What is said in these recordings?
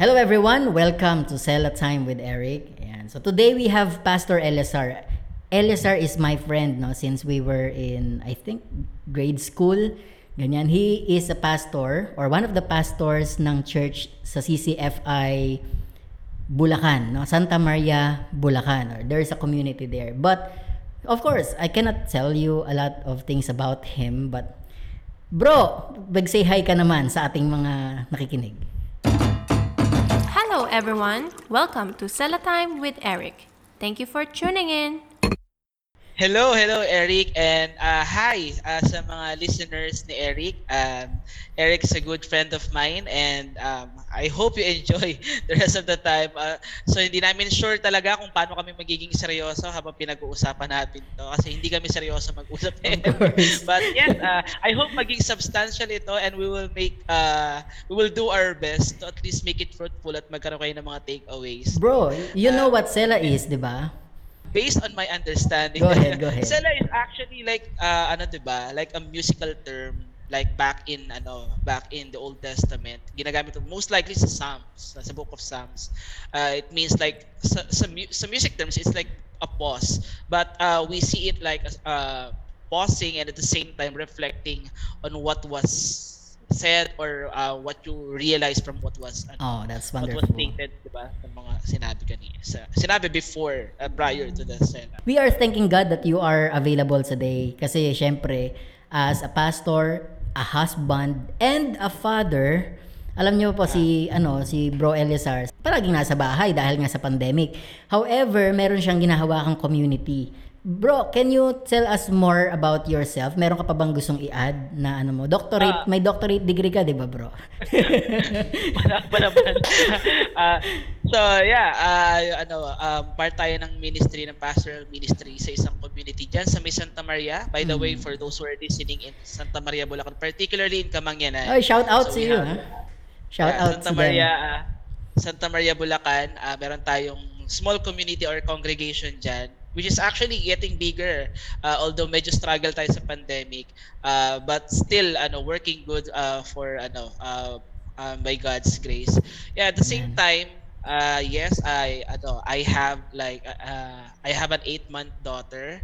Hello everyone, welcome to Sella Time with Eric. Ayan. So today we have Pastor Elazar. Elazar is my friend no since we were in I think grade school. Ganyan. He is a pastor or one of the pastors ng church sa CCFI Bulacan, no? Santa Maria, Bulacan. Or there's a community there. But of course, I cannot tell you a lot of things about him, but bro, mag-say hi ka naman sa ating mga nakikinig. Hello, everyone. Welcome to Sella Time with Eric. Thank you for tuning in. Hello, hello Eric and uh, hi uh, sa mga listeners ni Eric. Um, Eric is a good friend of mine and um, I hope you enjoy the rest of the time. Uh, so hindi namin sure talaga kung paano kami magiging seryoso habang pinag-uusapan natin to kasi hindi kami seryoso mag-usap. But yes, uh, I hope maging substantial ito and we will make uh, we will do our best to at least make it fruitful at magkaroon kayo ng mga takeaways. Bro, you know what Sela is, di ba? Based on my understanding, Go ahead, go ahead. Sela is actually like uh, ano 'di ba? Like a musical term like back in ano, back in the Old Testament. Ginagamit ito most likely sa Psalms, sa book of Psalms. Uh, it means like sa, sa, mu- sa music terms it's like a pause, but uh, we see it like uh, pausing and at the same time reflecting on what was said or uh, what you realize from what was ano, Oh, that's what was wonderful. stated, di ba? Ng mga sinabi kanina. Sa, sinabi before, uh, prior to the Sena. We are thanking God that you are available today kasi syempre as a pastor, a husband, and a father, alam niyo po si ano si Bro Elizar, palaging nasa bahay dahil nga sa pandemic. However, meron siyang ginahawakang community. Bro, can you tell us more about yourself? Meron ka pa bang gustong i-add na ano mo? Doctorate, Ah. may doctorate degree ka, 'di ba, bro? Wala pa naman. Ah, so yeah, uh, ano, um, part tayo ng ministry, ng pastoral ministry sa isang community dyan sa may Santa Maria. By the way, Mm. for those who are listening in Santa Maria, Bulacan, particularly in Kamangyanan. Oy, shout out So to you, have- ha? Shout Yeah, out Santa to Maria, them. ah, Santa Maria Bulacan, ah, meron tayong small community or congregation dyan which is actually getting bigger uh, although medyo struggle tayo sa pandemic uh, but still ano working good uh, for ano uh, uh, by God's grace. Yeah at the same time uh, yes I ano I have like uh, I have an 8 month daughter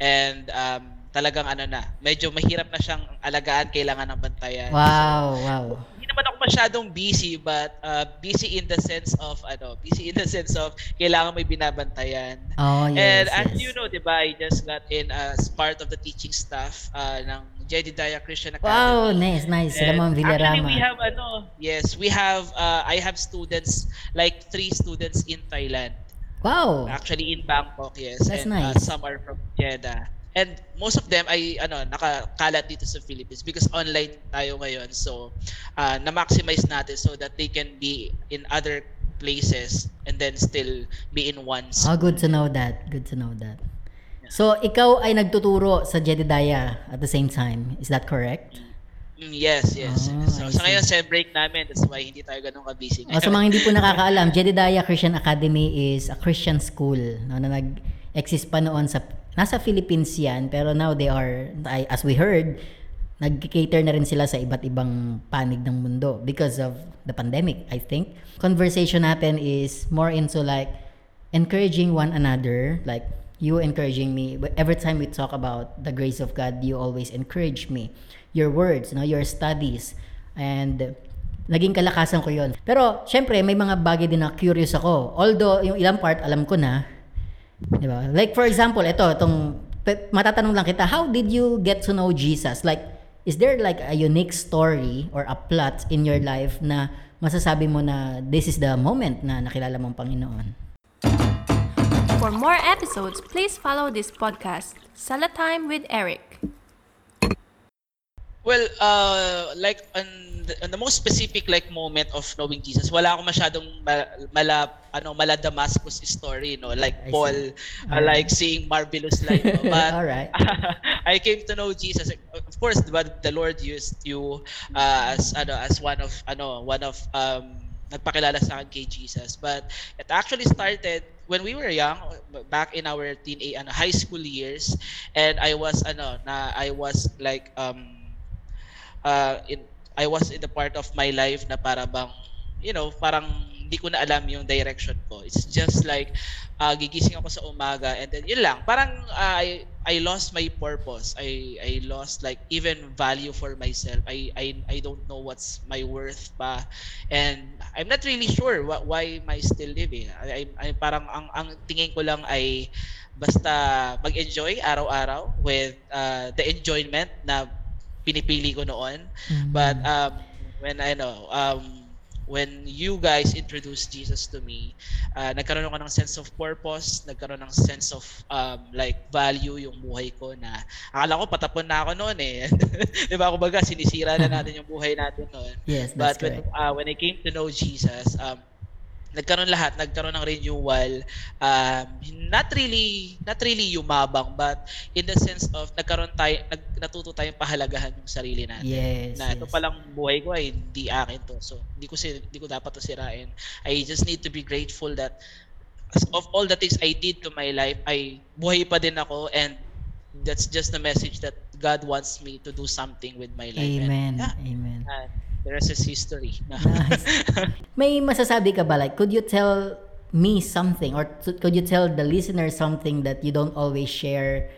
and um, talagang ano na medyo mahirap na siyang alagaan kailangan ng bantayan. Wow, wow. Naman ako masyadong busy but uh, busy in the sense of ano busy in the sense of kailangan may binabantayan Oh, yes. and as yes. you know 'di ba I just got in as part of the teaching staff uh, ng Jedediah Christian Academy Wow, nice, nice. And mga Actually, Villarama. we have ano, yes, we have uh, I have students like three students in Thailand. Wow. Actually in Bangkok, yes. That's and uh, nice. some are from Jeddah. And most of them ay ano nakakalat dito sa Philippines because online tayo ngayon. So uh, na-maximize natin so that they can be in other places and then still be in one Oh, good to know that. Good to know that. So, ikaw ay nagtuturo sa Jedediah at the same time. Is that correct? Mm, yes, yes. Ah, so, see. ngayon, sa break namin, that's why hindi tayo ganun ka-busy. O, sa mga hindi po nakakaalam, Jedediah Christian Academy is a Christian school no, na nag-exist pa noon sa nasa Philippines yan pero now they are as we heard nag-cater na rin sila sa iba't ibang panig ng mundo because of the pandemic I think. Conversation natin is more into like encouraging one another like you encouraging me. Every time we talk about the grace of God you always encourage me. Your words no your studies. And naging kalakasan ko yon pero syempre may mga bagay din na curious ako. Although yung ilang part alam ko na di ba like for example ito itong matatanong lang kita how did you get to know Jesus? Like is there like a unique story or a plot in your life na masasabi mo na this is the moment na nakilala mo ang Panginoon? For more episodes, please follow this podcast, Sella Time with Eric. Well, uh, like on the, on the most specific like moment of knowing Jesus, wala akong masyadong ma- mala ano mala Damascus story, no? Like I see. Paul, uh, like seeing marvelous light. No? But Alright. I came to know Jesus. Of course, diba, the Lord used you uh, as ano as one of ano one of um nagpakilala sa akin kay Jesus. But it actually started when we were young, back in our teen ano, high school years, and I was ano na I was like um uh, in I was in the part of my life na para bang you know, parang hindi ko na alam yung direction ko. It's just like uh, gigising ako sa umaga and then yun lang. Parang uh, I I lost my purpose. I I lost like even value for myself. I I I don't know what's my worth pa. And I'm not really sure wh- why am I still living. I, I, I parang ang ang tingin ko lang ay basta mag-enjoy araw-araw with uh, the enjoyment na pinipili ko noon. Mm. But um, when I know, um, when you guys introduced Jesus to me, uh, nagkaroon ako ng sense of purpose, nagkaroon ng sense of um, like value yung buhay ko na akala ko patapon na ako noon eh. 'Di ba? Kumbaga sinisira na natin yung buhay natin noon. Yes, But that's when correct. uh, when I came to know Jesus, um, nagkaroon lahat, nagkaroon ng renewal. Um, not really, not really yumabang, but in the sense of nagkaroon tayo, nag, natuto tayong pahalagahan yung sarili natin. Yes, na ito yes. palang buhay ko ay hindi akin to. So, hindi ko si, hindi ko dapat to sirain. I just need to be grateful that as of all the things I did to my life, ay buhay pa din ako and that's just the message that God wants me to do something with my life. Amen. And, yeah, Amen. and the rest is history. Nice. May masasabi ka ba like could you tell me something or could you tell the listener something that you don't always share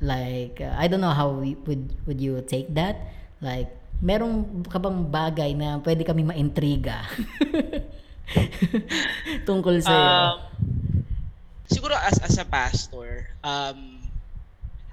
like uh, I don't know how we, would would you take that like merong ka bang bagay na pwede kami maintriga tungkol sa Um, siguro as as a pastor, um,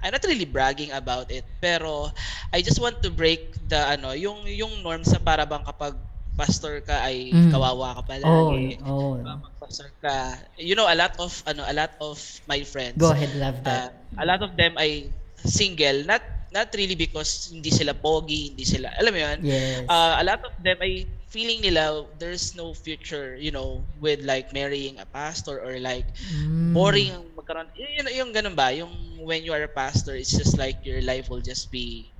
I'm not really bragging about it, pero I just want to break the ano, yung yung norm sa para bang kapag pastor ka ay Mm. kawawa ka palagi. oh oh Kapag pastor ka, you know, a lot of ano, a lot of my friends. go ahead love uh, that a lot of them ay single, not not really because hindi sila pogi, hindi sila, alam mo yun? yes uh, a lot of them ay feeling nila there's no future, you know, with like marrying a pastor or like Mm. boring magkaroon. Yun, yung ganun ba? Yung when you are a pastor, it's just like your life will just be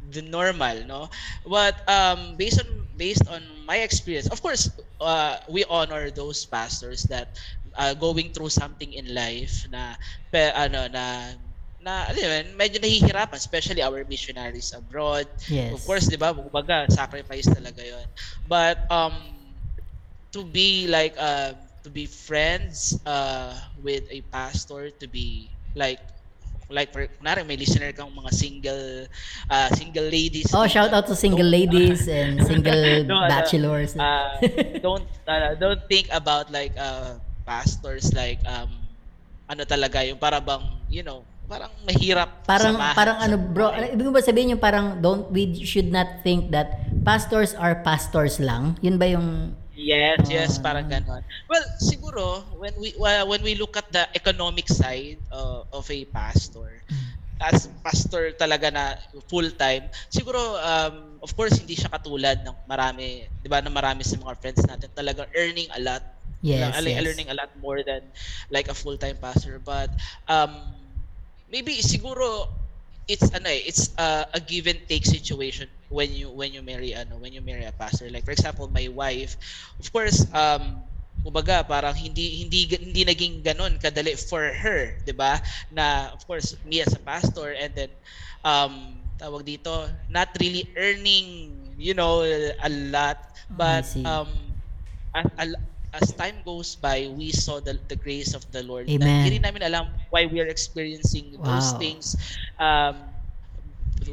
the normal, no? But um, based on based on my experience, of course, uh, we honor those pastors that uh, going through something in life na pe, ano na na alam yun, medyo nahihirapan especially our missionaries abroad yes Of course, 'di ba? Kumbaga, sacrifice talaga 'yon. But um to be like uh to be friends uh with a pastor to be like like for kunwari may listener kang mga single uh single ladies. Oh shout out to single ladies and single No, bachelors. uh, don't uh, don't think about like uh pastors like um ano talaga yung para bang you know parang mahirap Parang samahan parang ano bro, ibig mo ba sabihin yung parang don't we should not think that pastors are pastors lang? Yun ba yung Yes, yes, Ah. parang ganon. Well, siguro when we uh, when we look at the economic side uh, of a pastor, as pastor talaga na full time, siguro um, of course hindi siya katulad ng marami, 'di ba, ng marami sa mga friends natin talaga earning a lot. Yes, Like, yes. earning a lot more than like a full-time pastor, but um maybe siguro it's ano eh, it's uh, a give and take situation when you when you marry ano when you marry a pastor. Like for example my wife of course um kumbaga parang hindi hindi hindi naging ganon kadali for her 'di ba? Na of course me as a pastor and then um tawag dito not really earning you know a lot. But see. um as, as time goes by we saw the, the grace of the Lord na Amen. hindi rin namin alam why we are experiencing those Wow. things um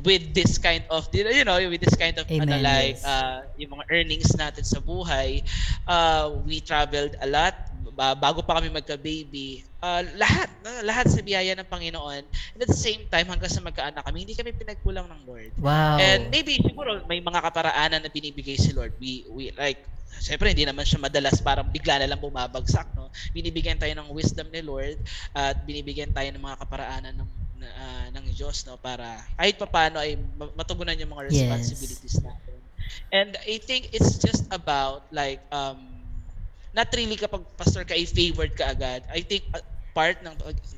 with this kind of you know with this kind of ano like uh, yung mga earnings natin sa buhay uh, we traveled a lot ba- bago pa kami magka-baby uh, lahat lahat sa biyaya ng Panginoon and at the same time hanggang sa magkaanak kami hindi kami pinagkulang ng Lord wow. And maybe siguro may mga kaparaanan na binibigay si Lord. We we like Siyempre, hindi naman siya madalas parang bigla na lang bumabagsak, no? Binibigyan tayo ng wisdom ni Lord at binibigyan tayo ng mga kaparaanan ng ah, ng Diyos, no? Para kahit papaano ay ma- matugunan yung mga Yes. responsibilities natin. And I think it's just about like um not really kapag pastor ka ay favored ka agad. I think uh, part ng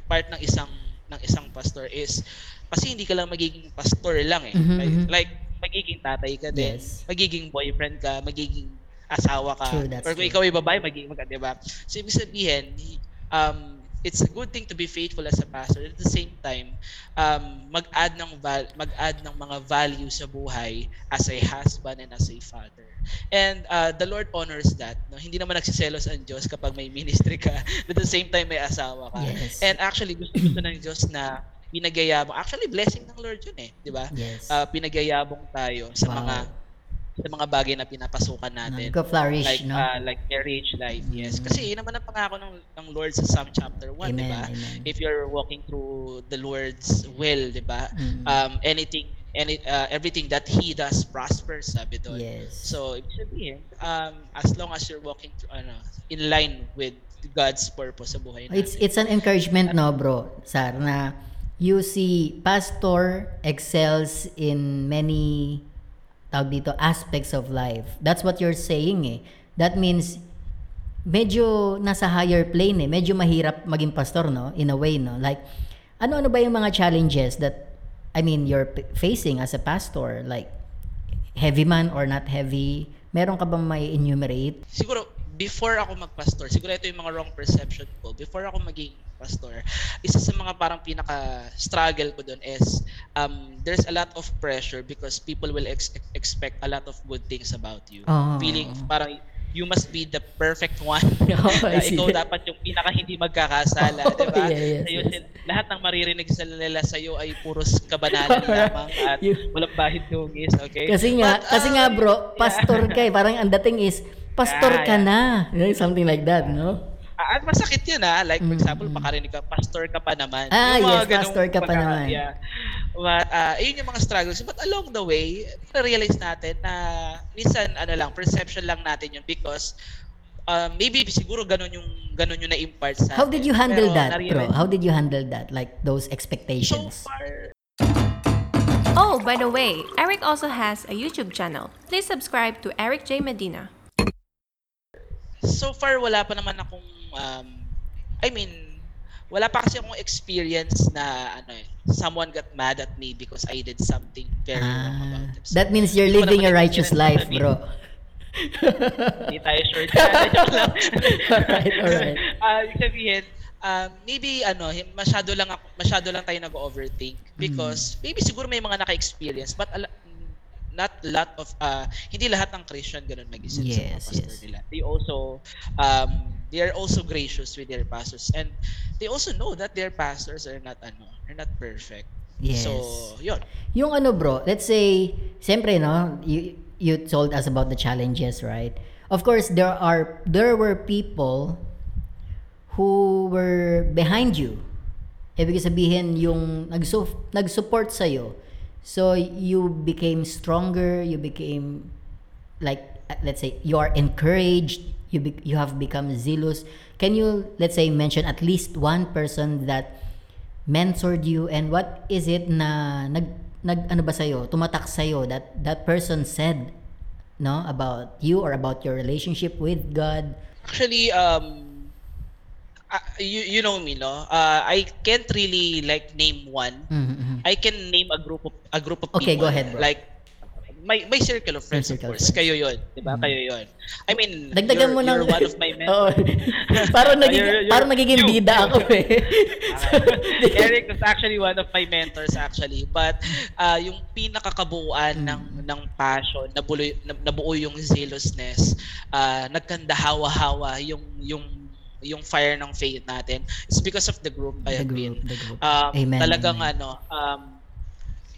part ng isang ng isang pastor is kasi hindi ka lang magiging pastor lang eh. Mhm, like, mhm. like magiging tatay ka din, Yes. magiging boyfriend ka, magiging asawa ka. True, Or kung true. ikaw ay babae, magiging mag, 'di ba? So ibig sabihin, um it's a good thing to be faithful as a pastor. At the same time, um, mag-add ng val- mag-add ng mga values sa buhay as a husband and as a father. And uh, the Lord honors that. No? Hindi naman nagsiselos ang Diyos kapag may ministry ka. At the same time, may asawa ka. Yes. And actually, gusto-gusto ng Diyos na pinagayabong. Actually, blessing ng Lord yun eh. Di ba? Yes. Uh, pinagayabong tayo sa Wow. mga sa mga bagay na pinapasukan natin Nagka-flourish, like no? uh, like marriage life yes Mm. kasi yun naman ang pangako ng, ng Lord sa Psalm chapter 1 di ba if you're walking through the Lord's will di ba Mm. um anything any uh, everything that he does prospers sabi doon Yes. so ibig sabihin um as long as you're walking through ano in line with God's purpose sa buhay natin It's it's an encouragement no, bro, Sar, na you see pastor excels in many tawag dito aspects of life. That's what you're saying eh. That means medyo nasa higher plane eh. Medyo mahirap maging pastor no in a way no. Like ano-ano ba yung mga challenges that I mean you're facing as a pastor like heavy man or not heavy? Meron ka bang may enumerate? siguro before ako magpastor, siguro ito yung mga wrong perception ko. Before ako maging pastor, isa sa mga parang pinaka-struggle ko doon is um, there's a lot of pressure because people will ex- expect a lot of good things about you. Oh. Feeling parang you must be the perfect one. Oh, Na ikaw dapat yung pinaka hindi magkakasala, Oh, di ba? yeah, yes, Sa'yo, yes. lahat ng maririnig sa nila sa iyo ay puros kabanalan lamang at You- walang bahid dungis, okay? Kasi nga, But, kasi nga um, bro, yeah. pastor ka eh. Parang ang dating is, pastor Yeah, ka yeah. na. Yeah, Something like that, no? Ah, At masakit yun ha. Like for example, mm. makarinig ka, pastor ka pa naman. Ah, Yung yes, pastor ka pa naman. Yeah. But, ah, yun yung mga struggles. But along the way, na-realize natin na minsan, ano lang, perception lang natin yun because uh, maybe siguro ganun yung ganun yung na-impart sa How did you handle Pero that, bro? How did you handle that? Like those So expectations? far, Oh, by the way, Eric also has a YouTube channel. Please subscribe to Eric J. Medina. So far wala pa naman akong um, I mean wala pa kasi akong experience na ano eh someone got mad at me because I did something very wrong Ah, about them. So, that means you're living a righteous life, na- bro. Hindi tayo sure dyan. Joke lang. Alright, alright. Ibig sabihin, um, maybe ano, masyado lang ako, masyado lang tayo nag-overthink because Mm. maybe siguro may mga naka-experience but not lot of uh, hindi lahat ng Christian ganun mag-isip sa mga Yes, pastor yes. nila. They also um, they are also gracious with their pastors and they also know that their pastors are not ano, are not perfect. Yes. So, yun. Yung ano bro, let's say, siyempre no, you, you told us about the challenges, right? Of course, there are, there were people who were behind you. Ibig sabihin, yung nagsu- nag-support sa'yo. So, you became stronger, you became, like, uh, let's say, you are encouraged, you, be- you have become zealous. Can you, let's say, mention at least one person that mentored you and what is it na nag nag ano ba sa'yo, tumatak sa'yo that that person said no about you or about your relationship with God Actually, um, uh, you, you know me, no? Uh, I can't really like name one. Mhm, mhm. I can name a group of a group of Okay, people. go ahead, bro. Like my my circle of friends, circle of course. friends. Kayo 'yon, 'di ba? Mhm. Kayo 'yon. I mean, dagdagan you're, mo ng you're one of my Oo. mentors. parang naging You're- you're- parang nagiging you, bida ako eh Eric was actually one of my mentors actually. But uh, yung pinakakabuuan ng Mm. ng passion, nabuo na- nabuo yung zealousness, uh, nagkandahawa-hawa yung yung yung fire ng faith natin. It's because of the group I the have group been. the group Um, Amen, talagang amen. ano, um,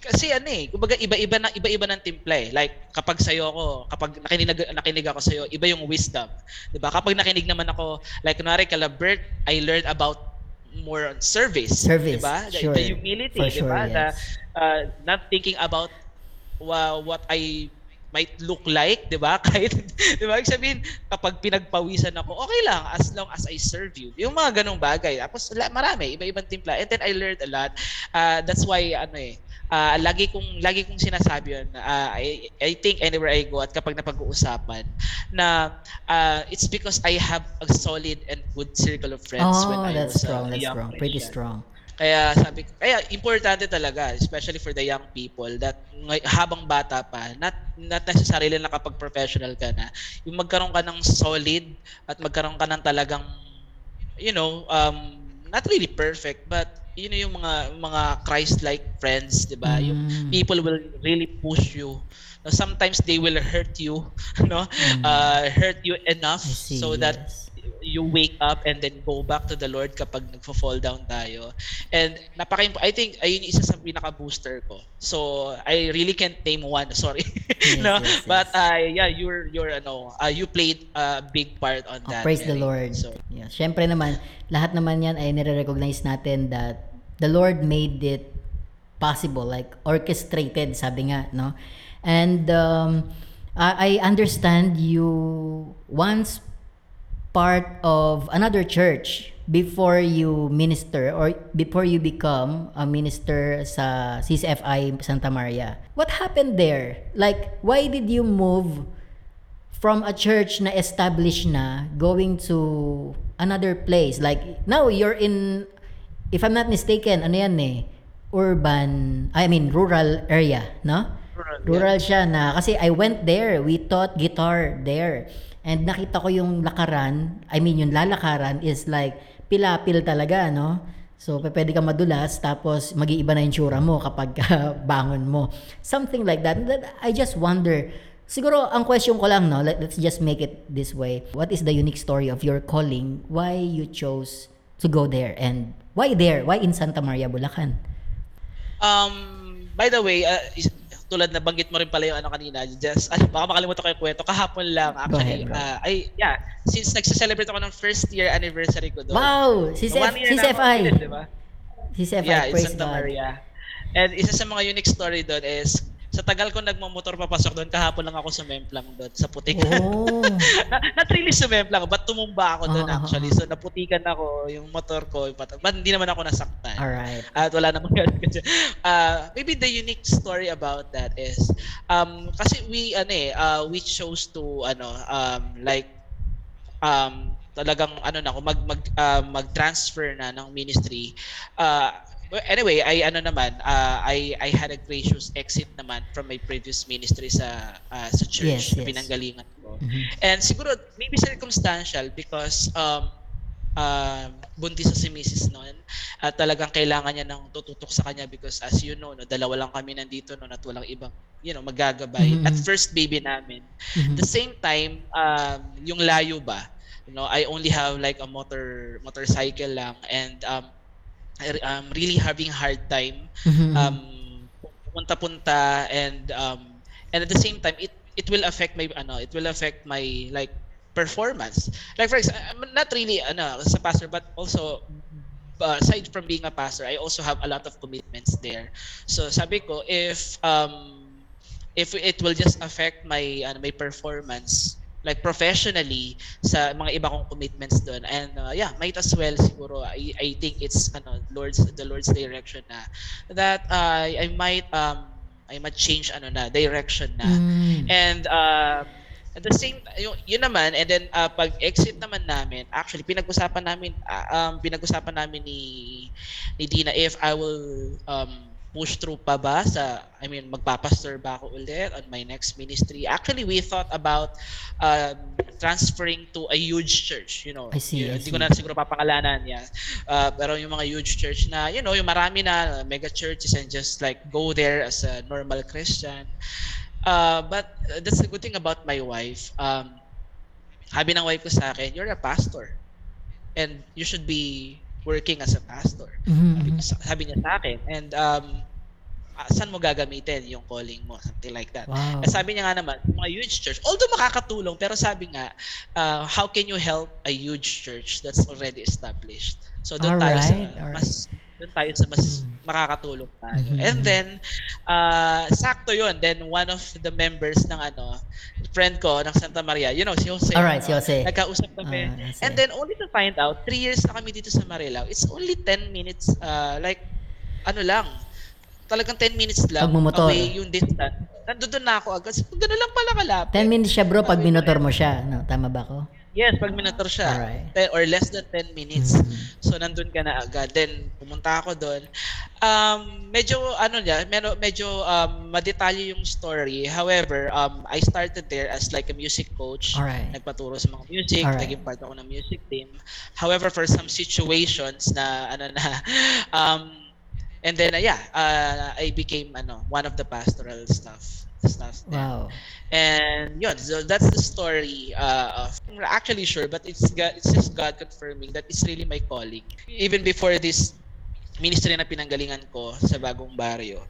kasi ano eh, kumbaga iba-iba na iba-iba ng timpla eh. Like kapag sayo ako, kapag nakinig nakinig ako sayo, iba yung wisdom. 'Di ba? Kapag nakinig naman ako, like kunwari kala Bert, I learned about more on service, Service, 'di ba? The, sure. the humility, 'di sure, ba? The, yes. uh, not thinking about wa- what I might look like, 'di ba? Kahit 'di ba? Sabihin, kapag pinagpawisan ako, okay lang as long as I serve you. Yung mga ganong bagay. Tapos marami, iba-ibang timpla. And then I learned a lot. Uh, that's why ano eh, uh, lagi kong lagi kong sinasabi yun. Uh, I, I think anywhere I go at kapag napag-uusapan na uh, it's because I have a solid and good circle of friends when oh I that's was strong a that's young strong pretty strong Kaya sabi ko, kaya importante talaga, especially for the young people, that habang bata pa, not, not necessarily na kapag professional ka na, yung magkaroon ka ng solid at magkaroon ka ng talagang, you know, um, not really perfect, but you know yung mga mga Christ-like friends, 'di ba? Yung Mm. people will really push you. No, sometimes they will hurt you, no? Uh, hurt you enough Mm. See, so that yes. You wake up and then go back to the Lord kapag nagfo-fall down tayo. And napaka I think ayun isa sa pinaka-booster ko. So I really can't name one, sorry. Yes, no, yes, but yes. uh, yeah, you're you're ano, uh, you played a big part on Oh, that. praise the. Lord. So Yeah, syempre naman, lahat naman yan ay nire-recognize natin that the Lord made it possible, like orchestrated, sabi nga, no? And um, I, I understand you once part of another church before you minister or before you become a minister sa CCFI Santa Maria. What happened there? Like, why did you move from a church na established na going to another place? Like, now you're in, if I'm not mistaken, ano yan eh, urban, I mean, rural area, no? Rural, Rural siya na, kasi I went there, we taught guitar there. And nakita ko yung lakaran, I mean, yung lalakaran is like, pilapil talaga, no? So, pwede ka madulas, tapos mag-iiba na yung tsura mo kapag ka bangon mo. Something like that. That- I just wonder, siguro, ang question ko lang, no? Let, let's just make it this way. What is the unique story of your calling? Why you chose to go there? And why there? Why in Santa Maria, Bulacan? Um, by the way, uh, tulad na banggit mo rin pala yung ano kanina, just, ano, baka makalimutan ko yung kwento, kahapon lang actually, ahead, uh, ay, yeah, since nagsa-celebrate ako ng first year anniversary ko doon. Wow! Si So, one year na ako CFI. doon, di ba? Si CFI, Yeah, praise Santa God. Maria. And isa sa mga unique story doon is, sa tagal ko nagmamotor papasok doon, kahapon lang ako sumemplang doon sa putikan. Oh. Na- not really sumemplang, but tumumba ako doon ah, actually. So naputikan ako, yung motor ko, yung pat- but hindi naman ako nasaktan. Alright. At wala namang ganun. Uh, maybe the unique story about that is um kasi we ano eh uh, we chose to ano um like um talagang ano na ako mag mag uh, mag-transfer na ng ministry. Uh well, anyway, I ano naman uh, I I had a gracious exit naman from my previous ministry sa uh, sa church Yes, na yes. pinanggalingan ko. Mhm. And siguro maybe circumstantial because um uh, buntis sa si Mrs. noon at talagang kailangan niya ng tututok sa kanya because as you know, no, dalawa lang kami nandito no, at walang ibang you know, magagabay. Mhm. At first baby namin. Mhm. the same time, um, yung layo ba, you know, I only have like a motor motorcycle lang and um, I, I'm really having hard time Mhm. um punta-punta and um and at the same time it it will affect my ano it will affect my like performance like for example not really ano sa pastor but also uh, aside from being a pastor I also have a lot of commitments there so sabi ko if um if it will just affect my ano, my performance like professionally sa mga iba kong commitments doon and uh, yeah might as well siguro I, I think it's ano Lord's the Lord's direction na that uh, I might um I might change ano na direction na Mm. and uh, at the same yun, yun naman and then uh, pag exit naman namin actually pinag-usapan namin uh, um pinag-usapan namin ni ni Dina if I will um push through pa ba sa I mean magpapastor ba ako ulit on my next ministry? Actually we thought about um, transferring to a huge church you know. I see, Yun, I hindi ko na siguro papangalanan yan. Uh, pero yung mga huge church na you know yung marami na uh, mega churches and just like go there as a normal Christian. Uh, but uh, that's the good thing about my wife. Um, sabi ng wife ko sa akin you're a pastor and you should be working as a pastor Mhm. sabi, ko- sabi niya sa akin and um, ah, saan mo gagamitin yung calling mo something like that Wow. Eh, sabi niya nga naman, mga huge church, although makakatulong, pero sabi nga, uh, how can you help a huge church that's already established? So doon tayo sa Alright, alright. Doon tayo sa mas Mm. makakatulong tayo. Mhm. And then uh, sakto 'yun. Then one of the members ng ano, friend ko ng Santa Maria, you know, si Jose. Alright, si ano, Jose. Nagkausap kami. See. And then only to find out, three years na kami dito sa Marilao. It's only 10 minutes uh, like ano lang, talagang 10 minutes lang Pagmumotor. away yung distance. Nandun na ako agad. So, Ganun lang pala kalapit. 10 minutes siya bro pag binotor mo siya. No, tama ba ako? Yes, pag minator siya. Alright. Te- or less than 10 minutes. So nandun ka na agad. Then pumunta ako doon. Um medyo ano niya, medyo, medyo um madetalye yung story. However, um I started there as like a music coach. Alright. Nagpaturo sa mga music, Alright. naging part ako ng music team. However, for some situations na ano na um and then uh, yeah, uh, I became ano one of the pastoral staff staff there. Wow. And yun, so that's the story uh, of I'm actually sure, but it's God, it's just God confirming that it's really my calling. Even before this ministry na pinanggalingan ko sa bagong baryo,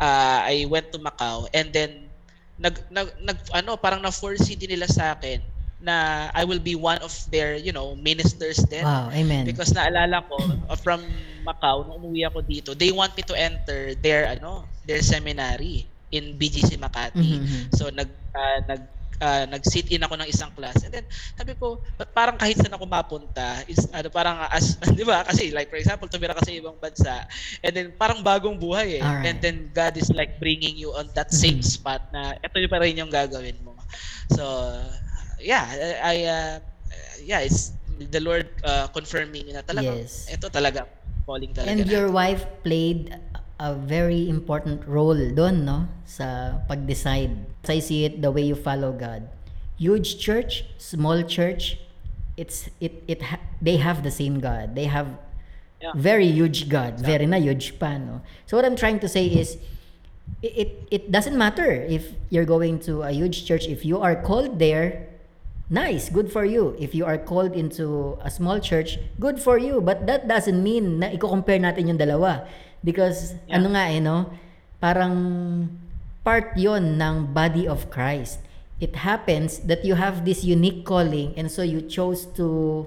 uh, I went to Macau and then nag, nag, nag ano parang na foresee din nila sa akin na I will be one of their, you know, ministers then. Wow. Amen. Because naalala ko uh, from Macau nung umuwi ako dito, they want me to enter their ano, their seminary in BGC Makati. Mhm. So nag ah, nag ah, nag-sit in ako ng isang class. And then sabi ko, "Ba't parang kahit saan ako mapunta, is ano parang as 'di ba? Kasi like for example, tumira ka sa ibang bansa and then parang bagong buhay eh. Alright. And then God is like bringing you on that same Mhm. spot na ito yung pa rin yung gagawin mo. So yeah, I uh, yeah, it's the Lord uh, confirming na talaga Yes. ito talaga calling talaga. And your wife played a very important role doon, no? Sa pag-decide. I see it the way you follow God. Huge church, small church, it's it it ha- they have the same God. They have Yeah. very huge God, very na huge pa, no? So what I'm trying to say is it, it it doesn't matter if you're going to a huge church if you are called there nice good for you if you are called into a small church good for you but that doesn't mean na i-compare natin yung dalawa because Yeah. ano nga eh no parang part yon ng body of Christ it happens that you have this unique calling and so you chose to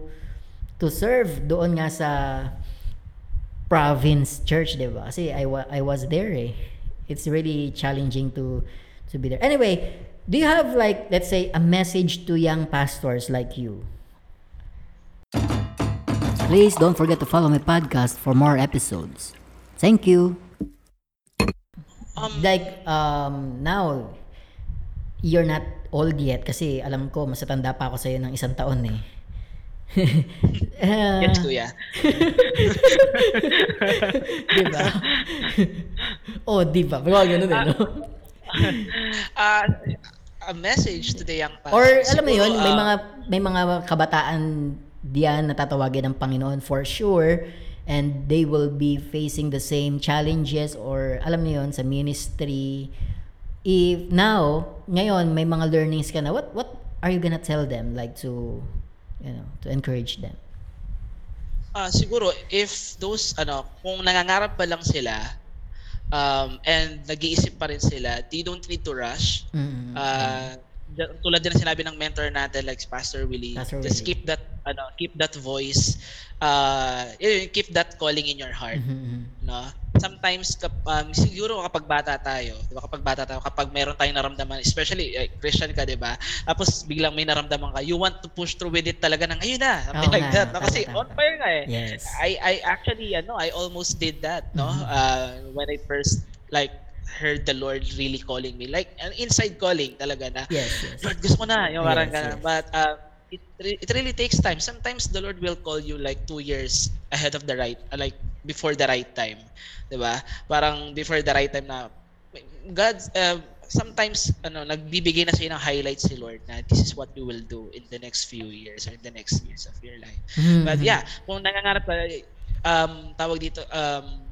to serve doon nga sa province church, 'di ba? Kasi I wa- I was there eh. It's really challenging to to be there. Anyway, do you have like let's say a message to young pastors like you? Please don't forget to follow my podcast for more episodes. Thank you. Um, Like um now you're not old yet kasi alam ko masatanda pa ako sa ng isang taon eh. Ah, yes, kuya. di ba? oh, di ba? Pero ganun eh, no? Uh, a message to the young pastors. Or alam mo yun, may uh, mga may mga kabataan diyan na tatawagin ng Panginoon for sure and they will be facing the same challenges or alam mo yun sa ministry. If now ngayon may mga learnings ka na what what are you gonna tell them? Like to you know to encourage them? Ah, siguro if those ano, kung nangangarap pa lang sila um and nag-iisip pa rin sila, they don't need to rush. mm Ah, j- tulad din ng sinabi ng mentor natin like Pastor Willie, Pastor just Willie. keep that ano, keep that voice uh yun, keep that calling in your heart, Mhm, mhm. no? Sometimes kap, um, siguro kapag bata tayo, 'di ba kapag bata tayo, kapag meron tayong naramdaman, especially eh, Christian ka, 'di ba? Tapos biglang may naramdaman ka, you want to push through with it talaga ng ayun na, something Oo like nga, that. No? tama, Kasi tama. on fire nga eh. yes I I actually ano I almost did that no Mhm. uh, when I first like heard the Lord really calling me. Like an inside calling talaga na yes yes. Lord gusto ko na yung parang Yes, ganun. yes. but uh, it re- it really takes time. Sometimes the Lord will call you like two years ahead of the right like before the right time ba? Parang before the right time na God uh, sometimes ano nagbibigay na sa ng highlights si Lord na this is what you will do in the next few years or in the next years of your life. Mhm, But yeah, kung nangangarap ka, um, tawag dito, um,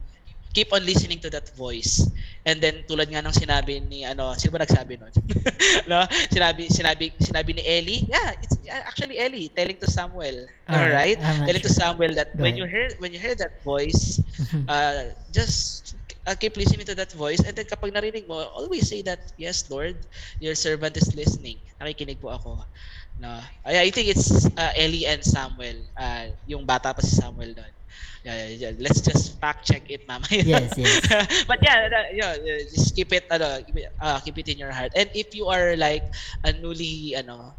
keep on listening to that voice. And then tulad nga ng sinabi ni ano, sino ba nagsabi nun? no? Sinabi sinabi sinabi ni Ellie. Yeah, it's actually Ellie telling to Samuel. Ah, All right? Not Telling to sure. Samuel that Go when ahead. you hear when you hear that voice, uh, just uh, keep listening to that voice and then kapag narinig mo, always say that, yes, Lord, your servant is listening. Nakikinig po ako. No. I, I think it's uh, Ellie and Samuel. Uh, yung bata pa si Samuel doon. Yeah. Let's just fact check it mamaya. Yes, yes. But yeah, uh, yeah, yeah, just keep it ano, uh, keep it in your heart. And if you are like a newly ano,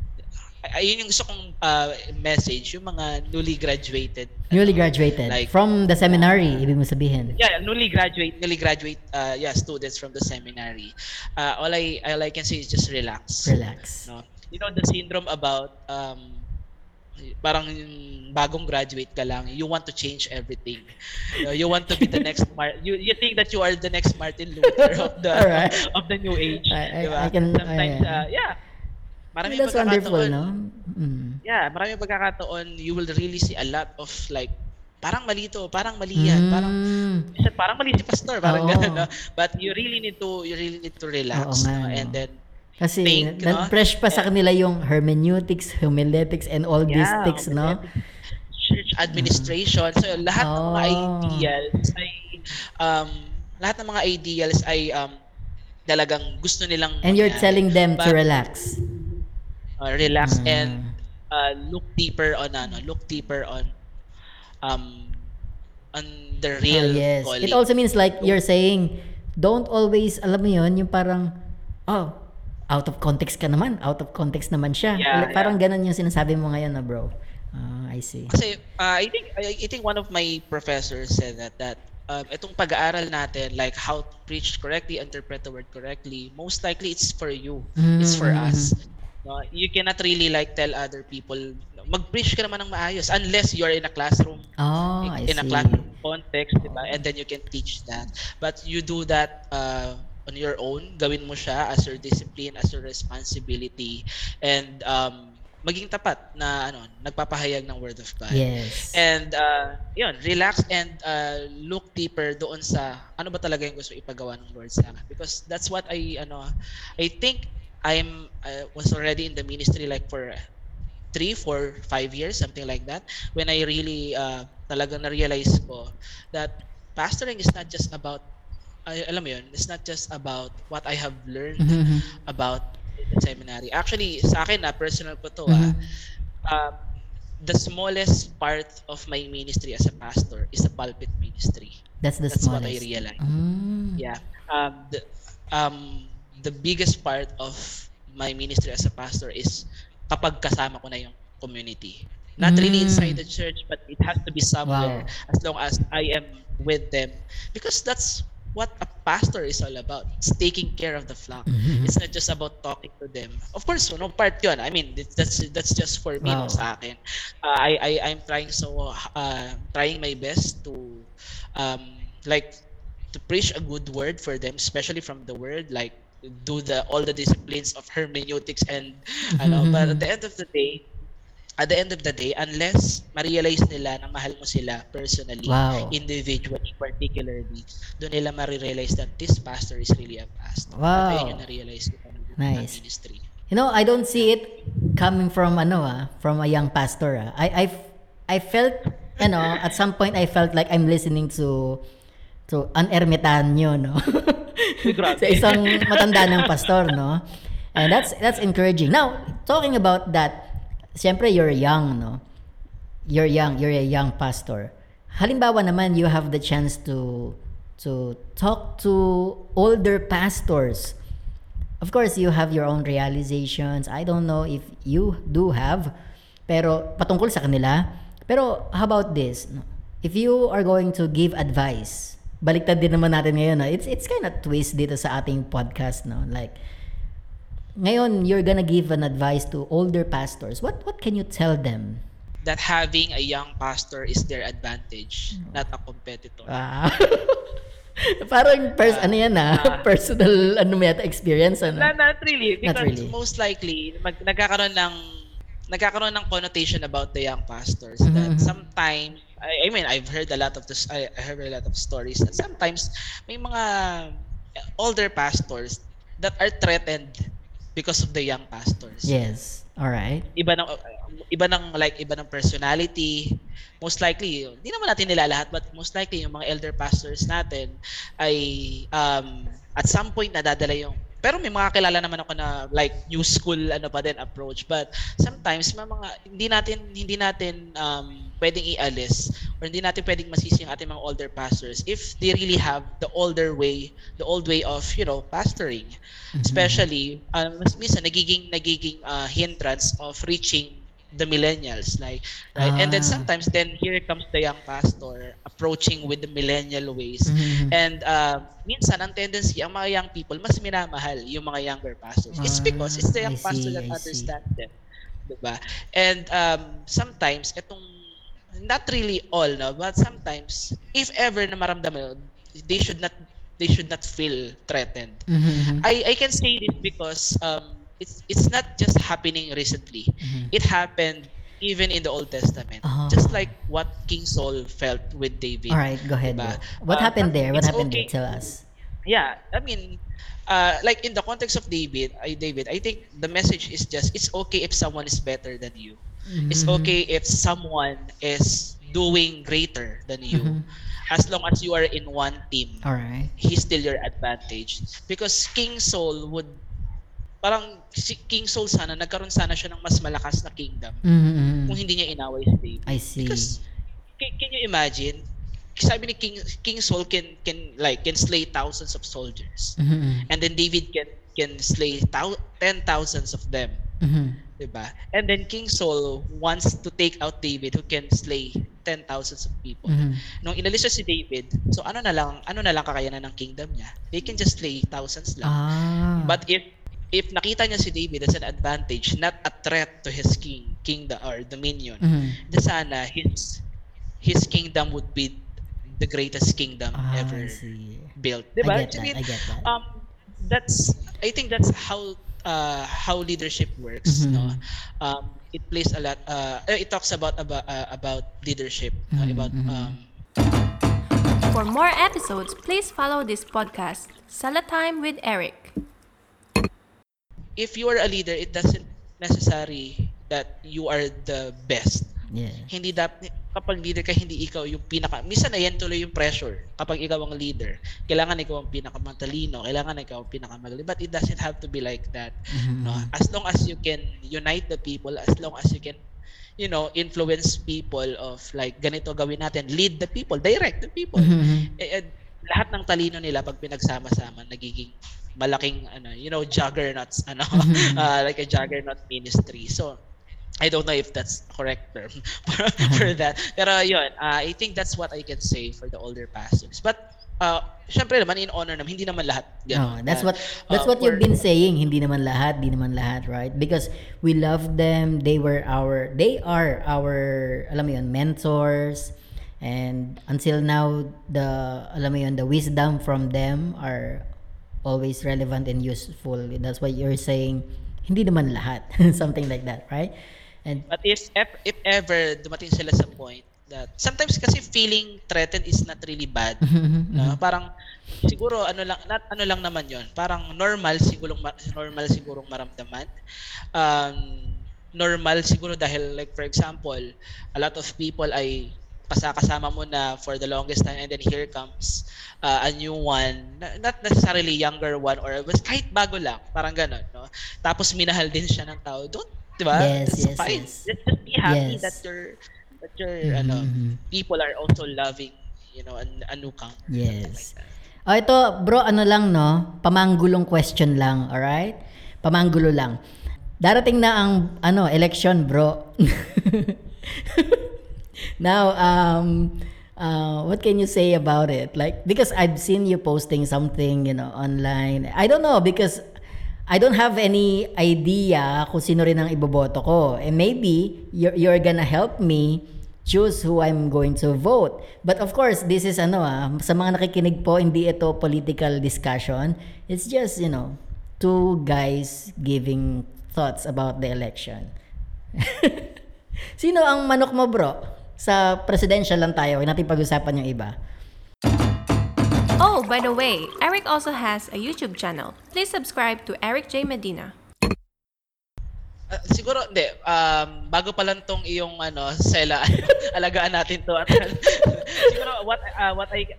ay- ayun yung gusto kong uh, message, yung mga newly graduated. newly ano, graduated Like- from the seminary ibig mo sabihin yeah, newly graduate, newly graduate, uh, yeah, students from the seminary. Uh, all I all I can say is just relax. relax No, you know the syndrome about um, parang bagong graduate ka lang, you want to change everything. You, know, you want to be the next Mar- you you think that you are the next Martin Luther of the Alright. of the new age. I- I- diba? I can- Sometimes I- uh, yeah. Marami That's wonderful, no? Mm. Yeah, marami pagkakataon you will really see a lot of like parang mali to, parang mali yan, parang Mm. minsan parang mali si pastor, parang Oo. gano'n, no? But you really need to you really need to relax, Oo no? And then Kasi Think, na- no? fresh pa sa kanila yung hermeneutics, homiletics, and all these Yeah, things, no? church administration. So lahat ng mga Oh. ideals ay um lahat ng mga ideals ay um talagang gusto nilang And you're mangyari. telling them to But, relax. uh, relax Mm. and uh, look deeper on ano, look deeper on um on the real Ah, yes. calling. It also means like you're saying, don't always, alam mo yun, yung parang, oh, out of context ka naman. Out of context naman siya. Yeah, Like, parang ganun yung sinasabi mo ngayon na bro. Ah, I see. Kasi uh, I think I, I think one of my professors said that that um, itong pag-aaral natin like how to preach correctly, interpret the word correctly, most likely it's for you. It's for Mm. us. No, you cannot really like tell other people mag-preach ka naman ng maayos unless you're in a classroom Oh, I in a classroom context, di ba? And then you can teach that. But you do that uh, on your own. Gawin mo siya as your discipline, as your responsibility. And um, maging tapat na ano, nagpapahayag ng word of God. Yes. And uh, yun, relax and uh, look deeper doon sa ano ba talaga yung gusto ipagawa ng Lord sa akin. Because that's what I ano I think I'm I was already in the ministry like for three, four, five years, something like that. When I really uh, talaga na-realize ko that pastoring is not just about ay, alam mo yun, it's not just about what I have learned Mhm. about the seminary. Actually, sa akin na personal ko to ah, Mhm. um, the smallest part of my ministry as a pastor is the pulpit ministry. That's the That's what smallest. I realized. Mm. Yeah. Um, the, um, the biggest part of my ministry as a pastor is kapag kasama ko na yung community. Not really Mm. inside the church, but it has to be somewhere Wow. as long as I am with them. Because that's what a pastor is all about. It's taking care of the flock. Mhm. It's not just about talking to them. Of course, no part yun. I mean, that's that's just for me, Wow. no, sa akin. Uh, I, I, I'm trying so, uh, trying my best to, um, like, to preach a good word for them, especially from the word, like, do the all the disciplines of hermeneutics and ano but at the end of the day at the end of the day unless ma-realize nila na mahal mo sila personally Wow. individually particularly doon nila ma-realize that this pastor is really a pastor Wow. Ito yun yung na-realize ko Nice. ministry You know, I don't see it coming from ano ah, from a young pastor ah. I I I felt, you know, at some point I felt like I'm listening to to an ermitanyo, no? Sa isang matanda ng pastor, no? And that's that's encouraging. Now, talking about that, siyempre you're young, no? You're young, you're a young pastor. Halimbawa naman you have the chance to to talk to older pastors. Of course, you have your own realizations. I don't know if you do have, pero patungkol sa kanila. Pero how about this? If you are going to give advice, baliktad din naman natin ngayon. No? It's it's kind of twist dito sa ating podcast, no? Like ngayon you're gonna give an advice to older pastors. What what can you tell them? that having a young pastor is their advantage not a competitor Ah. Parang pers ano yan ah, Ah. personal ano yata experience ano. Not, not really. Not Because really. most likely, mag, nagkakaroon ng nagkakaroon ng connotation about the young pastors Mhm, that sometimes I, I mean I've heard a lot of this I, I heard a lot of stories that sometimes may mga older pastors that are threatened because of the young pastors. Yes. All right. Iba ng iba ng like iba ng personality. Most likely, hindi naman natin nila lahat but most likely yung mga elder pastors natin ay um, at some point nadadala yung pero may mga kilala naman ako na like new school ano pa din approach but sometimes may mga hindi natin hindi natin um, pwedeng ialis or hindi natin pwedeng masisi yung ating mga older pastors if they really have the older way the old way of you know pastoring especially um, mas minsan nagiging nagiging uh, hindrance of reaching the millennials like right and then Ah. sometimes then here comes the young pastor approaching with the millennial ways Mhm. and uh, minsan ang tendency ang mga young people mas minamahal yung mga younger pastors it's because it's the Ah, young I pastor see, that I see. understand them 'Diba? And um, sometimes itong not really all no, but sometimes if ever na maramdaman they should not they should not feel threatened. Mhm, mhm. I I can say this because um it's it's not just happening recently. Mhm. It happened even in the Old Testament. Ah. Just like what King Saul felt with David. All right, go ahead. Diba? What Uh, happened there? What happened okay. there? Tell us. Yeah, I mean uh, like in the context of David, I David, I think the message is just it's okay if someone is better than you. It's Mhm. okay if someone is doing greater than you. Mhm. As long as you are in one team, All right. he's still your advantage. Because King Saul would parang si King Saul sana nagkaroon sana siya ng mas malakas na kingdom Mhm, mhm. kung hindi niya inaway si David. I see. Because can, can you imagine? Sabi ni King King Saul can can like can slay thousands of soldiers. Mhm, mhm. And then David can can slay thou- ten thousands of them, Mhm. 'Di ba? And then King Saul wants to take out David who can slay ten thousands of people. Mhm. Nung inalis siya si David, so ano na lang ano na lang kakayanan ng kingdom niya? They can just slay thousands lang. Ah. But if if nakita niya si David as an advantage, not a threat to his king, kingdom or dominion, Mhm. di sana his his kingdom would be the greatest kingdom Ah, ever I built. I Diba? get that. I get that. um, that's I think that's how uh, how leadership works. Mhm. No, um, it plays a lot. Uh, it talks about about uh, about leadership, no? Mhm, about mhm. um, For more episodes, please follow this podcast, Salatime with Eric. if you are a leader, it doesn't necessary that you are the best. Yeah. Hindi dap kapag leader ka hindi ikaw yung pinaka minsan na yan tuloy yung pressure kapag ikaw ang leader kailangan ikaw ang pinakamatalino kailangan ikaw ang pinakamagaling but it doesn't have to be like that Mhm. no as long as you can unite the people as long as you can you know influence people of like ganito gawin natin lead the people direct the people Mhm. eh, eh, lahat ng talino nila pag pinagsama-sama nagiging malaking ano you know juggernauts ano Mhm. uh, like a juggernaut ministry so I don't know if that's correct term for, for that pero yun uh, I think that's what I can say for the older pastors but uh, syempre naman in honor naman hindi naman lahat Oh, ganun. that's Uh, what that's uh, what you've been saying. Hindi naman lahat, hindi naman lahat, right? Because we love them. They were our they are our alam mo yun, mentors. And until now the alam mo yun, the wisdom from them are always relevant and useful. That's why you're saying hindi naman lahat. Something like that, right? And But if if ever dumating sila sa point that sometimes kasi feeling threatened is not really bad. no? Parang siguro ano lang not ano lang naman 'yon. Parang normal siguro ma- normal siguro maramdaman. Um normal siguro dahil like for example, a lot of people ay kasakasama mo na for the longest time and then here comes uh, a new one not necessarily younger one or kahit bago lang parang ganun no tapos minahal din siya ng tao don't di ba Yes, That's yes, fine. yes. Just, just be happy Yes. that your that your Mhm, ano mhm. people are also loving you know a, a newcomer Yes. Like. Oh, ito, bro, ano lang, no? Pamanggulong question lang, alright? Pamanggulo lang. Darating na ang, ano, election, bro. Now, um, uh, what can you say about it? Like, because I've seen you posting something, you know, online. I don't know, because I don't have any idea kung sino rin ang iboboto ko. And maybe you're, you're gonna help me choose who I'm going to vote. But of course, this is ano ah, sa mga nakikinig po, hindi ito political discussion. It's just, you know, two guys giving thoughts about the election. Sino ang manok mo, bro? Sa presidential lang tayo, huwag natin pag-usapan yung iba. Oh, by the way, Eric also has a YouTube channel. Please subscribe to Eric J. Medina. Ah, siguro hindi um bago pa lang tong iyong ano sela alagaan natin to at siguro what uh, what I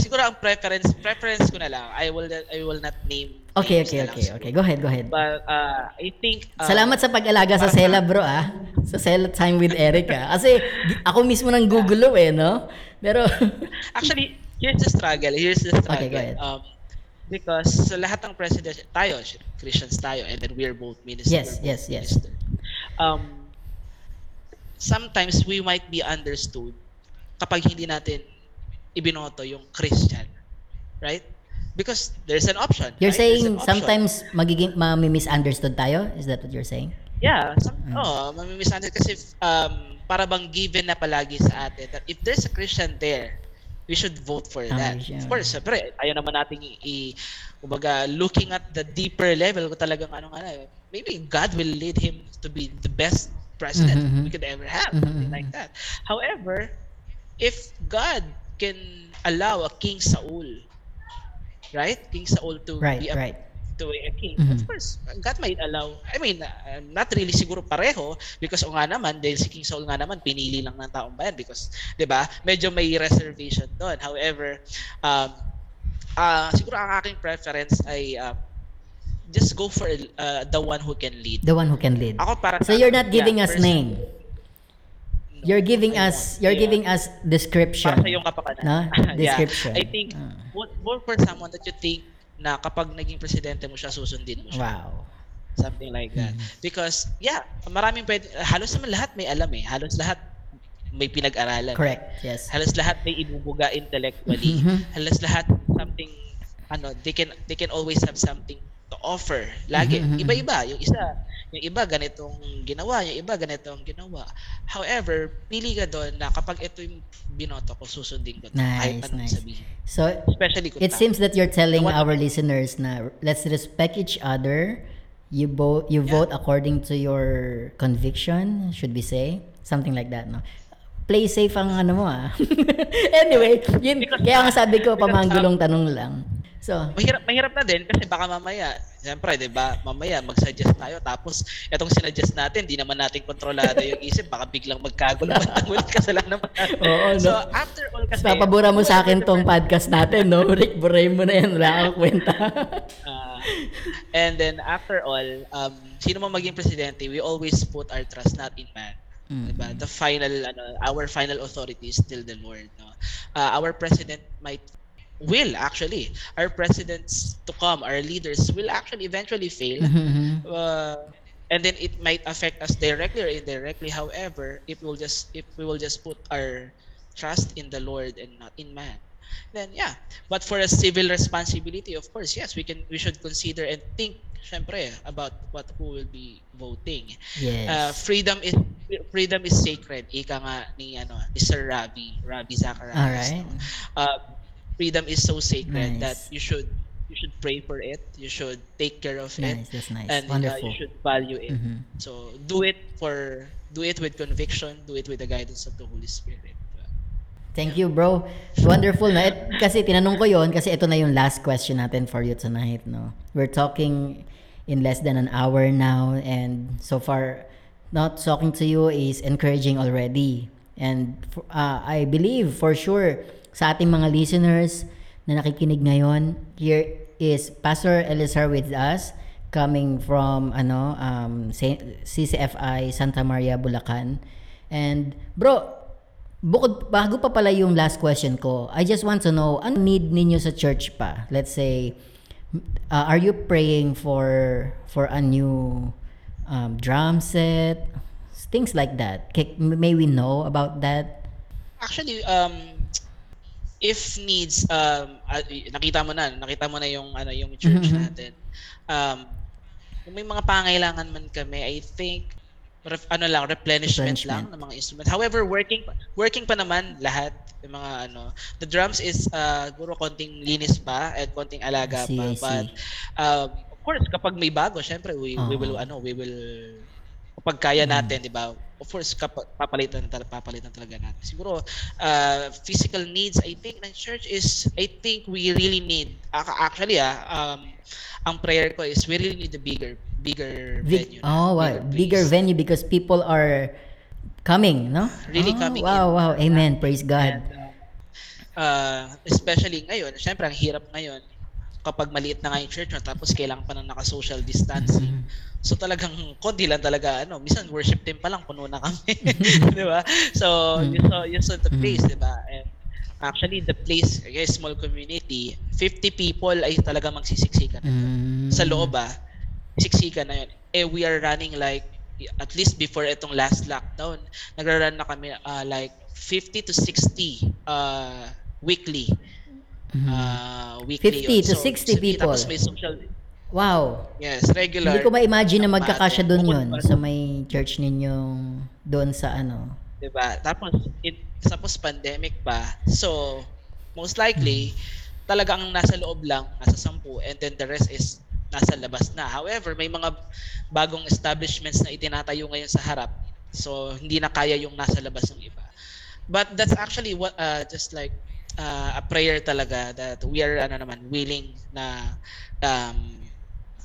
siguro ang preference preference ko na lang I will I will not name Okay, names okay, na lang okay, siguro. okay. Go ahead, go ahead. but uh, I think uh, Salamat sa pag-alaga sa Sela, bro, ah. Sa Sela Time with Eric, ah. Kasi di- ako mismo nang gugulo, eh, no? Pero, Actually, here's the struggle. Here's the struggle. Okay, go ahead. Um, because sa lahat ng president, tayo, Christians tayo, and then we're both ministers. Yes, yes, yes. minister. Um, sometimes we might be understood kapag hindi natin ibinoto yung Christian. Right? Because there's an option. you're right? Saying option. sometimes magiging, ma-misunderstood tayo? Is that what you're saying? Yeah, some, Mm. oh, mamimisunderstand kasi um, para bang given na palagi sa atin that if there's a Christian there, we should vote for Ah, that. yeah. Of course, syempre, ayaw naman nating i, kumbaga, looking at the deeper level, kung talagang ano nga, eh, maybe God will lead him to be the best president Mhm, we could ever have, Mhm, something like that. However, if God can allow a King Saul, right? King Saul to Right, be a right. To a king. Mhm. Of course, God might allow. I mean, uh, not really siguro pareho because o nga naman, dahil si King Saul nga naman, pinili lang ng taong bayan because, di ba, medyo may reservation doon. However, um, ah siguro ang aking preference ay um, just go for uh, the one who can lead. The one who can lead. Ako para So you're not giving us yeah, name. person- You're giving I us you're yeah. giving us description. para sa iyong kapakanan. No? yeah. Description. I think Ah. vote, vote for someone that you think na kapag naging presidente mo siya, susundin mo siya. Wow. something like that. Mhm. Because yeah, maraming pwede, halos naman lahat may alam eh. Halos lahat may pinag-aralan. Correct. Yes. Halos lahat may inubuga intellectually. Mhm. Halos lahat something ano, they can they can always have something to offer. Lagi Mhm, mhm, iba-iba, yung isa, yung iba ganitong ginawa, yung iba ganitong ginawa. However, pili ka doon na kapag ito yung binoto ko, susundin ko to, kahit Nice, anong nice. sabihin. So Especially kung it tama. seems that you're telling one- our listeners na let's respect each other. You vote you Yeah. vote according to your conviction, should we say? Something like that, no? Play safe ang ano mo ah. anyway, yun, Because- kaya nga sabi ko, pamanggulong tanong lang. So, mahirap mahirap na din kasi baka mamaya siyempre 'di ba mamaya mag-suggest tayo tapos etong sinuggest natin di naman natin kontrolado yung isip baka biglang magkagulo ulit kasalanan naman natin. Oo, no? so after all kasi papabura mo sa akin tong podcast natin, no? Rick, buray mo na yan. Wala akong kwenta. uh, and then after all um sino man maging presidente we always put our trust not in man Mm. Diba? The final, ano, our final authority is still the Lord. No? Uh, our president might, will actually, our presidents to come, our leaders will actually eventually fail. Mhm. uh, and then it might affect us directly or indirectly however if we will just if we will just put our trust in the lord and not in man then yeah but for a civil responsibility of course yes we can we should consider and think syempre about what who will be voting yes. uh, freedom is freedom is sacred ika nga ni ano ni Sir Rabi Rabi Zacharias Alright. no? uh, freedom is so sacred Nice. that you should you should pray for it you should take care of it Nice, that's nice. and uh, Wonderful. you should value it. Mhm. So do it for do it with conviction, do it with the guidance of the Holy Spirit. Thank you, bro. Wonderful na. Et, kasi tinanong ko yon kasi ito na yung last question natin for you tonight, no. We're talking in less than an hour now and so far not talking to you is encouraging already. And uh, I believe for sure sa ating mga listeners na nakikinig ngayon, here is Pastor Elizar with us coming from ano um CCFI Santa Maria Bulacan. And bro, bukod bago pa pala yung last question ko, I just want to know ano need ninyo sa church pa? Let's say uh, are you praying for for a new um, drum set? Things like that. May we know about that? Actually, um if needs um ah, nakita mo na, nakita mo na yung ano yung church Mhm. natin. Um kung may mga pangailangan man kami, I think ref, ano lang replenishment, lang Replenishment. ng mga instrument. However, working working pa naman lahat yung mga ano. The drums is uh guro konting linis pa at konting alaga see, pa. See. But um, of course, kapag may bago, syempre we, we Oo. will ano, we will kapag kaya natin, 'di ba? Of course, kapag papalitan tal- papalitan talaga natin. Siguro uh, physical needs I think ng church is I think we really need ac- actually ah um ang prayer ko is we really need a bigger bigger Big, venue. oh, wow. Bigger place. venue because people are coming, no? Really Oh, coming Wow, in. wow. Amen. Praise God. And, uh, uh, especially ngayon, syempre ang hirap ngayon kapag maliit na nga yung church tapos kailangan pa ng naka-social distancing. So talagang konti lang talaga ano, minsan worship team pa lang puno na kami, 'di ba? So you saw you saw the place, 'di ba? And actually the place, a small community, 50 people ay talaga magsisiksikan. Mm. Sa loob ah, siksikan na yun. Eh we are running like at least before itong last lockdown, nagra-run na kami ah, like 50 to 60 uh, weekly. Mhm. Uh, weekly 50 yun. to 60 people. Tapos may social Wow. Yes, regular. Hindi ko ma-imagine na magkakasya doon yun pa- sa may church ninyong doon sa ano. Diba? Tapos, it, tapos pandemic pa. So, most likely, talagang nasa loob lang, nasa sampu, and then the rest is nasa labas na. However, may mga bagong establishments na itinatayo ngayon sa harap. So, hindi na kaya yung nasa labas ng iba. But that's actually what, uh, just like, uh, a prayer talaga that we are, ano naman, willing na, um,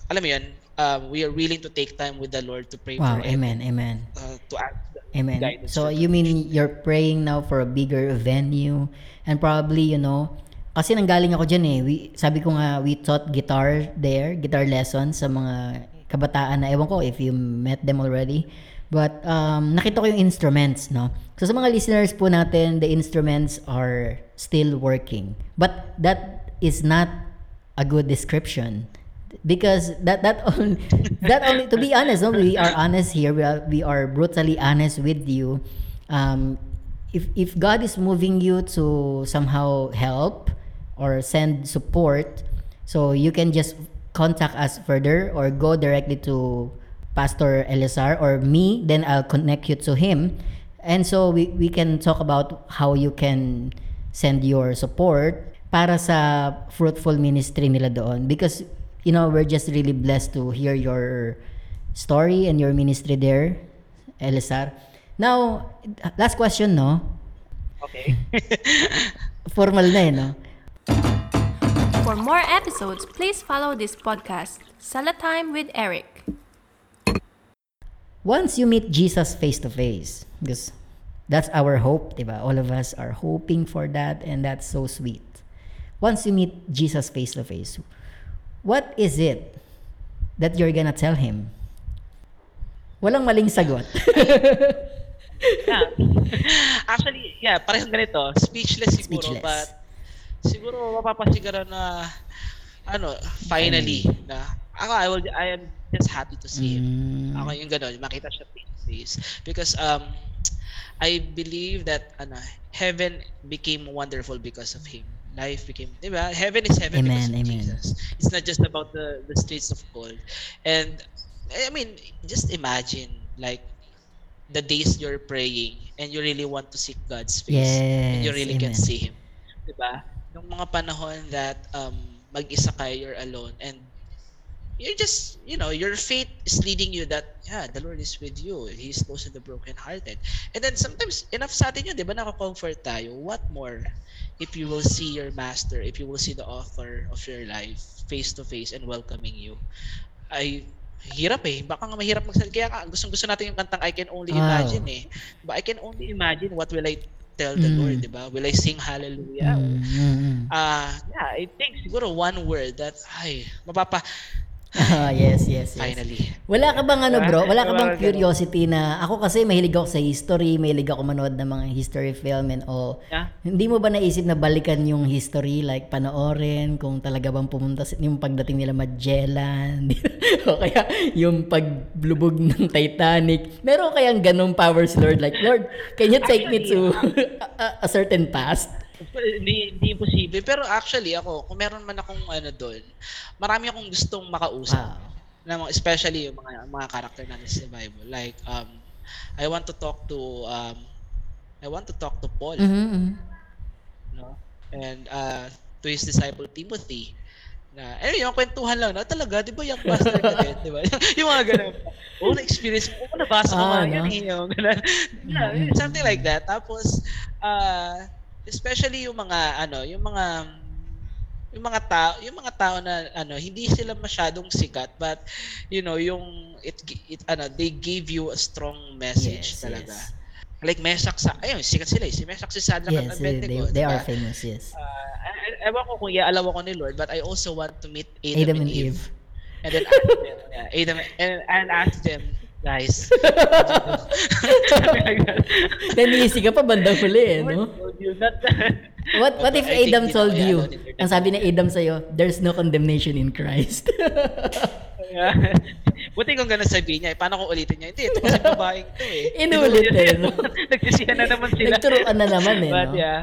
alam mo yun, um, we are willing to take time with the Lord to pray Wow, for amen, amen. uh, to ask Amen. So you mean you're praying now for a bigger venue and probably, you know, kasi nanggaling ako dyan eh. We, sabi ko nga, we taught guitar there, guitar lessons sa mga kabataan na, ewan ko if you met them already. But um, nakita ko yung instruments, no? So sa mga listeners po natin, the instruments are still working. But that is not a good description because that that only that only to be honest no we are honest here we are, we are brutally honest with you um if if god is moving you to somehow help or send support so you can just contact us further or go directly to pastor Elizar or me then i'll connect you to him. And so we we can talk about how you can send your support para sa fruitful ministry nila doon. Because you know we're just really blessed to hear your story and your ministry there Elisar now last question no? Okay. formal na eh no? For more episodes, please follow this podcast, Salatime with Eric. Once you meet Jesus face to face because that's our hope diba all of us are hoping for that and that's so sweet once you meet Jesus face to face what is it that you're gonna tell him walang maling sagot yeah. Actually, yeah, parehong ganito. Speechless siguro, Speechless. but siguro mapapasiguro na ano, finally na ako I will I am just happy to see him. Mm. Ako yung gano'n, makita siya face to face because um I believe that ano, heaven became wonderful because of him. Life became, di ba? Heaven is heaven because Amen, of amen. Jesus. It's not just about the the streets of gold. And I mean, just imagine like the days you're praying and you really want to seek God's face and you Yes, really can amen. see Him. Diba? Nung mga panahon that um, mag-isa kayo, you're alone and you're just, you know, your faith is leading you that, yeah, the Lord is with you. He's close to the brokenhearted. And then sometimes, enough sa atin yun, di ba, nakakomfort tayo. What more if you will see your master, if you will see the author of your life face to face and welcoming you? Ay, hirap eh. Baka nga mahirap magsalita. Kaya nga, gustong gusto natin yung kantang I Can Only Wow. Imagine eh. But I can only imagine what will I tell the Mm. Lord, di ba? Will I sing hallelujah? Mm, mm, mm. Ah, yeah, I think siguro one word that, ay, mapapa, Ah, yes, yes, yes. finally. Wala ka bang ano bro? Wala ka bang curiosity na ako kasi mahilig ako sa history, mahilig ako manood ng mga history film and all. Yeah. Hindi mo ba naisip na balikan yung history like panoorin kung talaga bang pumunta yung pagdating nila Magellan o kaya yung paglubog ng Titanic. Meron kayang ganong powers Lord like Lord, can you take me to a, a certain past? Hindi, hindi imposible. Pero actually, ako, kung meron man akong ano doon, marami akong gustong makausap. Wow. Na mga- especially yung mga mga character natin sa Bible. Like, um, I want to talk to, um, I want to talk to Paul. Mhm, mhm. no? And uh, to his disciple Timothy. Na, eh, yung kwentuhan lang, na talaga, di ba yung pastor ka din, di ba? yung mga ganun. Oo, na-experience ko, nabasa ko Ah, mga yan no? eh, yung ganun. Mm-mm. something like that. Tapos, uh, especially yung mga, ano, yung mga, yung mga tao, yung mga tao na ano, hindi sila masyadong sikat but you know, yung it, it ano, they give you a strong message Yes, talaga. yes. Like Meshach sa ayun, sikat sila eh. Si Meshach si Shadrach Yes, at they, Abednego. they, they diba? are famous, yes. Uh, ewan ko kung iaalaw ako ni Lord, but I also want to meet Adam, Adam and and Eve. Eve. And then ask them, yeah, Adam and, and ask them, guys. Nanisi ka pa bandang huli eh, no? What what if Adam told you? Ang sabi ni Adam sa'yo, there's no condemnation in Christ. Buti kung gano'n sabihin niya, eh, paano kung ulitin niya? Hindi, ito kasi babaeng ito eh. Inulit eh, no? Nagsisihan na naman sila. Nagturuan na naman eh, But no? yeah.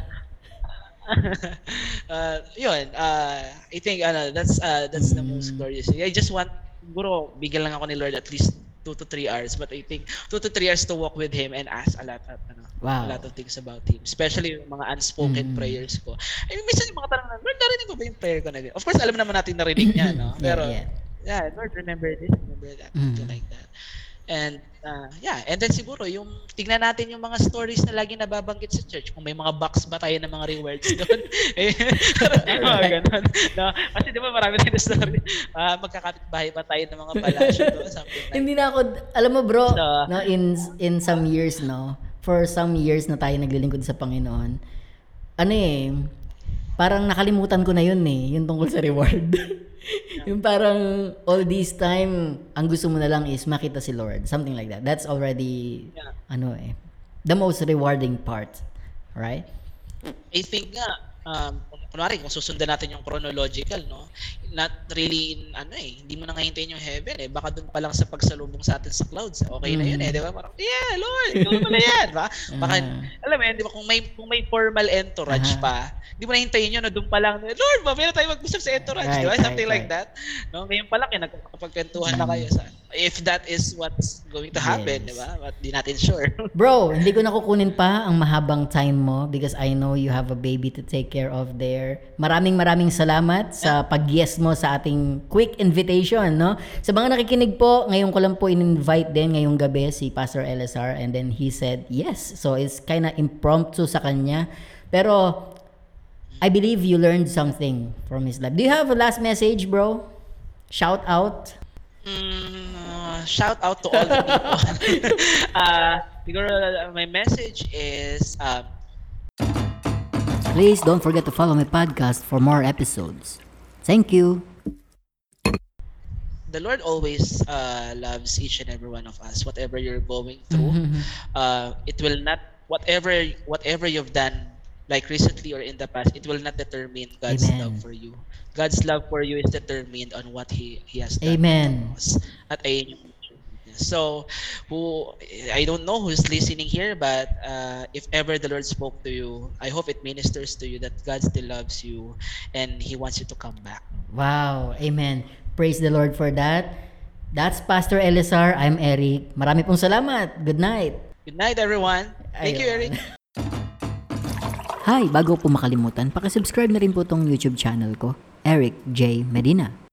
uh, yun, uh, I think ano, that's uh, that's the most Mm. glorious. I just want, siguro, bigyan lang ako ni Lord at least two to three hours. But I think two to three hours to walk with Him and ask a lot of, ano, Wow. a lot of things about Him. Especially yung mga unspoken Mm. prayers ko. I mean, minsan yung mga tanong na, Lord, narinig mo ba yung prayer ko na? Of course, alam naman natin narinig niya, no? Yeah, Pero, yeah. yeah, Lord, remember this, remember that, something Mm. like that. And uh, yeah, and then siguro yung tignan natin yung mga stories na lagi nababanggit sa church. Kung may mga box ba tayo ng mga rewards doon. eh, mga ganun. No? Kasi di ba marami tayong story. Uh, magkakapit bahay pa tayo ng mga palasyo doon. Like Hindi na ako, alam mo bro, So- no, in, in some years, no, for some years na tayo naglilingkod sa Panginoon, ano eh, parang nakalimutan ko na yun eh, yung tungkol sa reward. yung parang all this time, ang gusto mo na lang is makita si Lord. Something like that. That's already, Yeah. ano eh, the most rewarding part. Right? I think nga, um, kunwari, kung susundan natin yung chronological, no? Not really, in, ano eh, hindi mo na ngahintayin yung heaven eh. Baka dun pa lang sa pagsalubong sa atin sa clouds. Okay na yun eh, di ba? Parang, yeah, Lord, ikaw na pala yan, ba? Baka, Ah. alam mo yun, di ba, kung may, kung may formal entourage Aha. pa, hindi mo na hintayin yun na dun pa lang, Lord, mamaya na tayo mag-usap sa entourage, di ba? Right, Something right, like that. No? Ngayon pa lang, eh, nagkakapagkwentuhan na kayo sa, if that is what's going to happen, Yes. di ba? But di natin sure. Bro, hindi ko nakukunin pa ang mahabang time mo because I know you have a baby to take care of there. Maraming maraming salamat sa pag-yes mo sa ating quick invitation, no? Sa mga nakikinig po, ngayon ko lang po in-invite din ngayong gabi si Pastor LSR and then he said yes. So it's kind of impromptu sa kanya. Pero I believe you learned something from his life. Do you have a last message, bro? Shout out. Mm, uh, shout out to all the people. uh, siguro, uh, my message is, um, Please don't forget to follow my podcast for more episodes. Thank you. the Lord always uh, loves each and every one of us. Whatever you're going through, uh, it will not, whatever whatever you've done, like recently or in the past, it will not determine God's Amen. love for you. God's love for you is determined on what He He has done. Amen. At ayun yung So, who I don't know who's listening here, but uh, if ever the Lord spoke to you, I hope it ministers to you that God still loves you and He wants you to come back. Wow, amen. Praise the Lord for that. That's Pastor Elisar. I'm Eric. Marami pong salamat. Good night. Good night, everyone. Thank you, Ayun. Eric. Hi, bago po makalimutan, pakisubscribe na rin po tong YouTube channel ko, Eric J. Medina.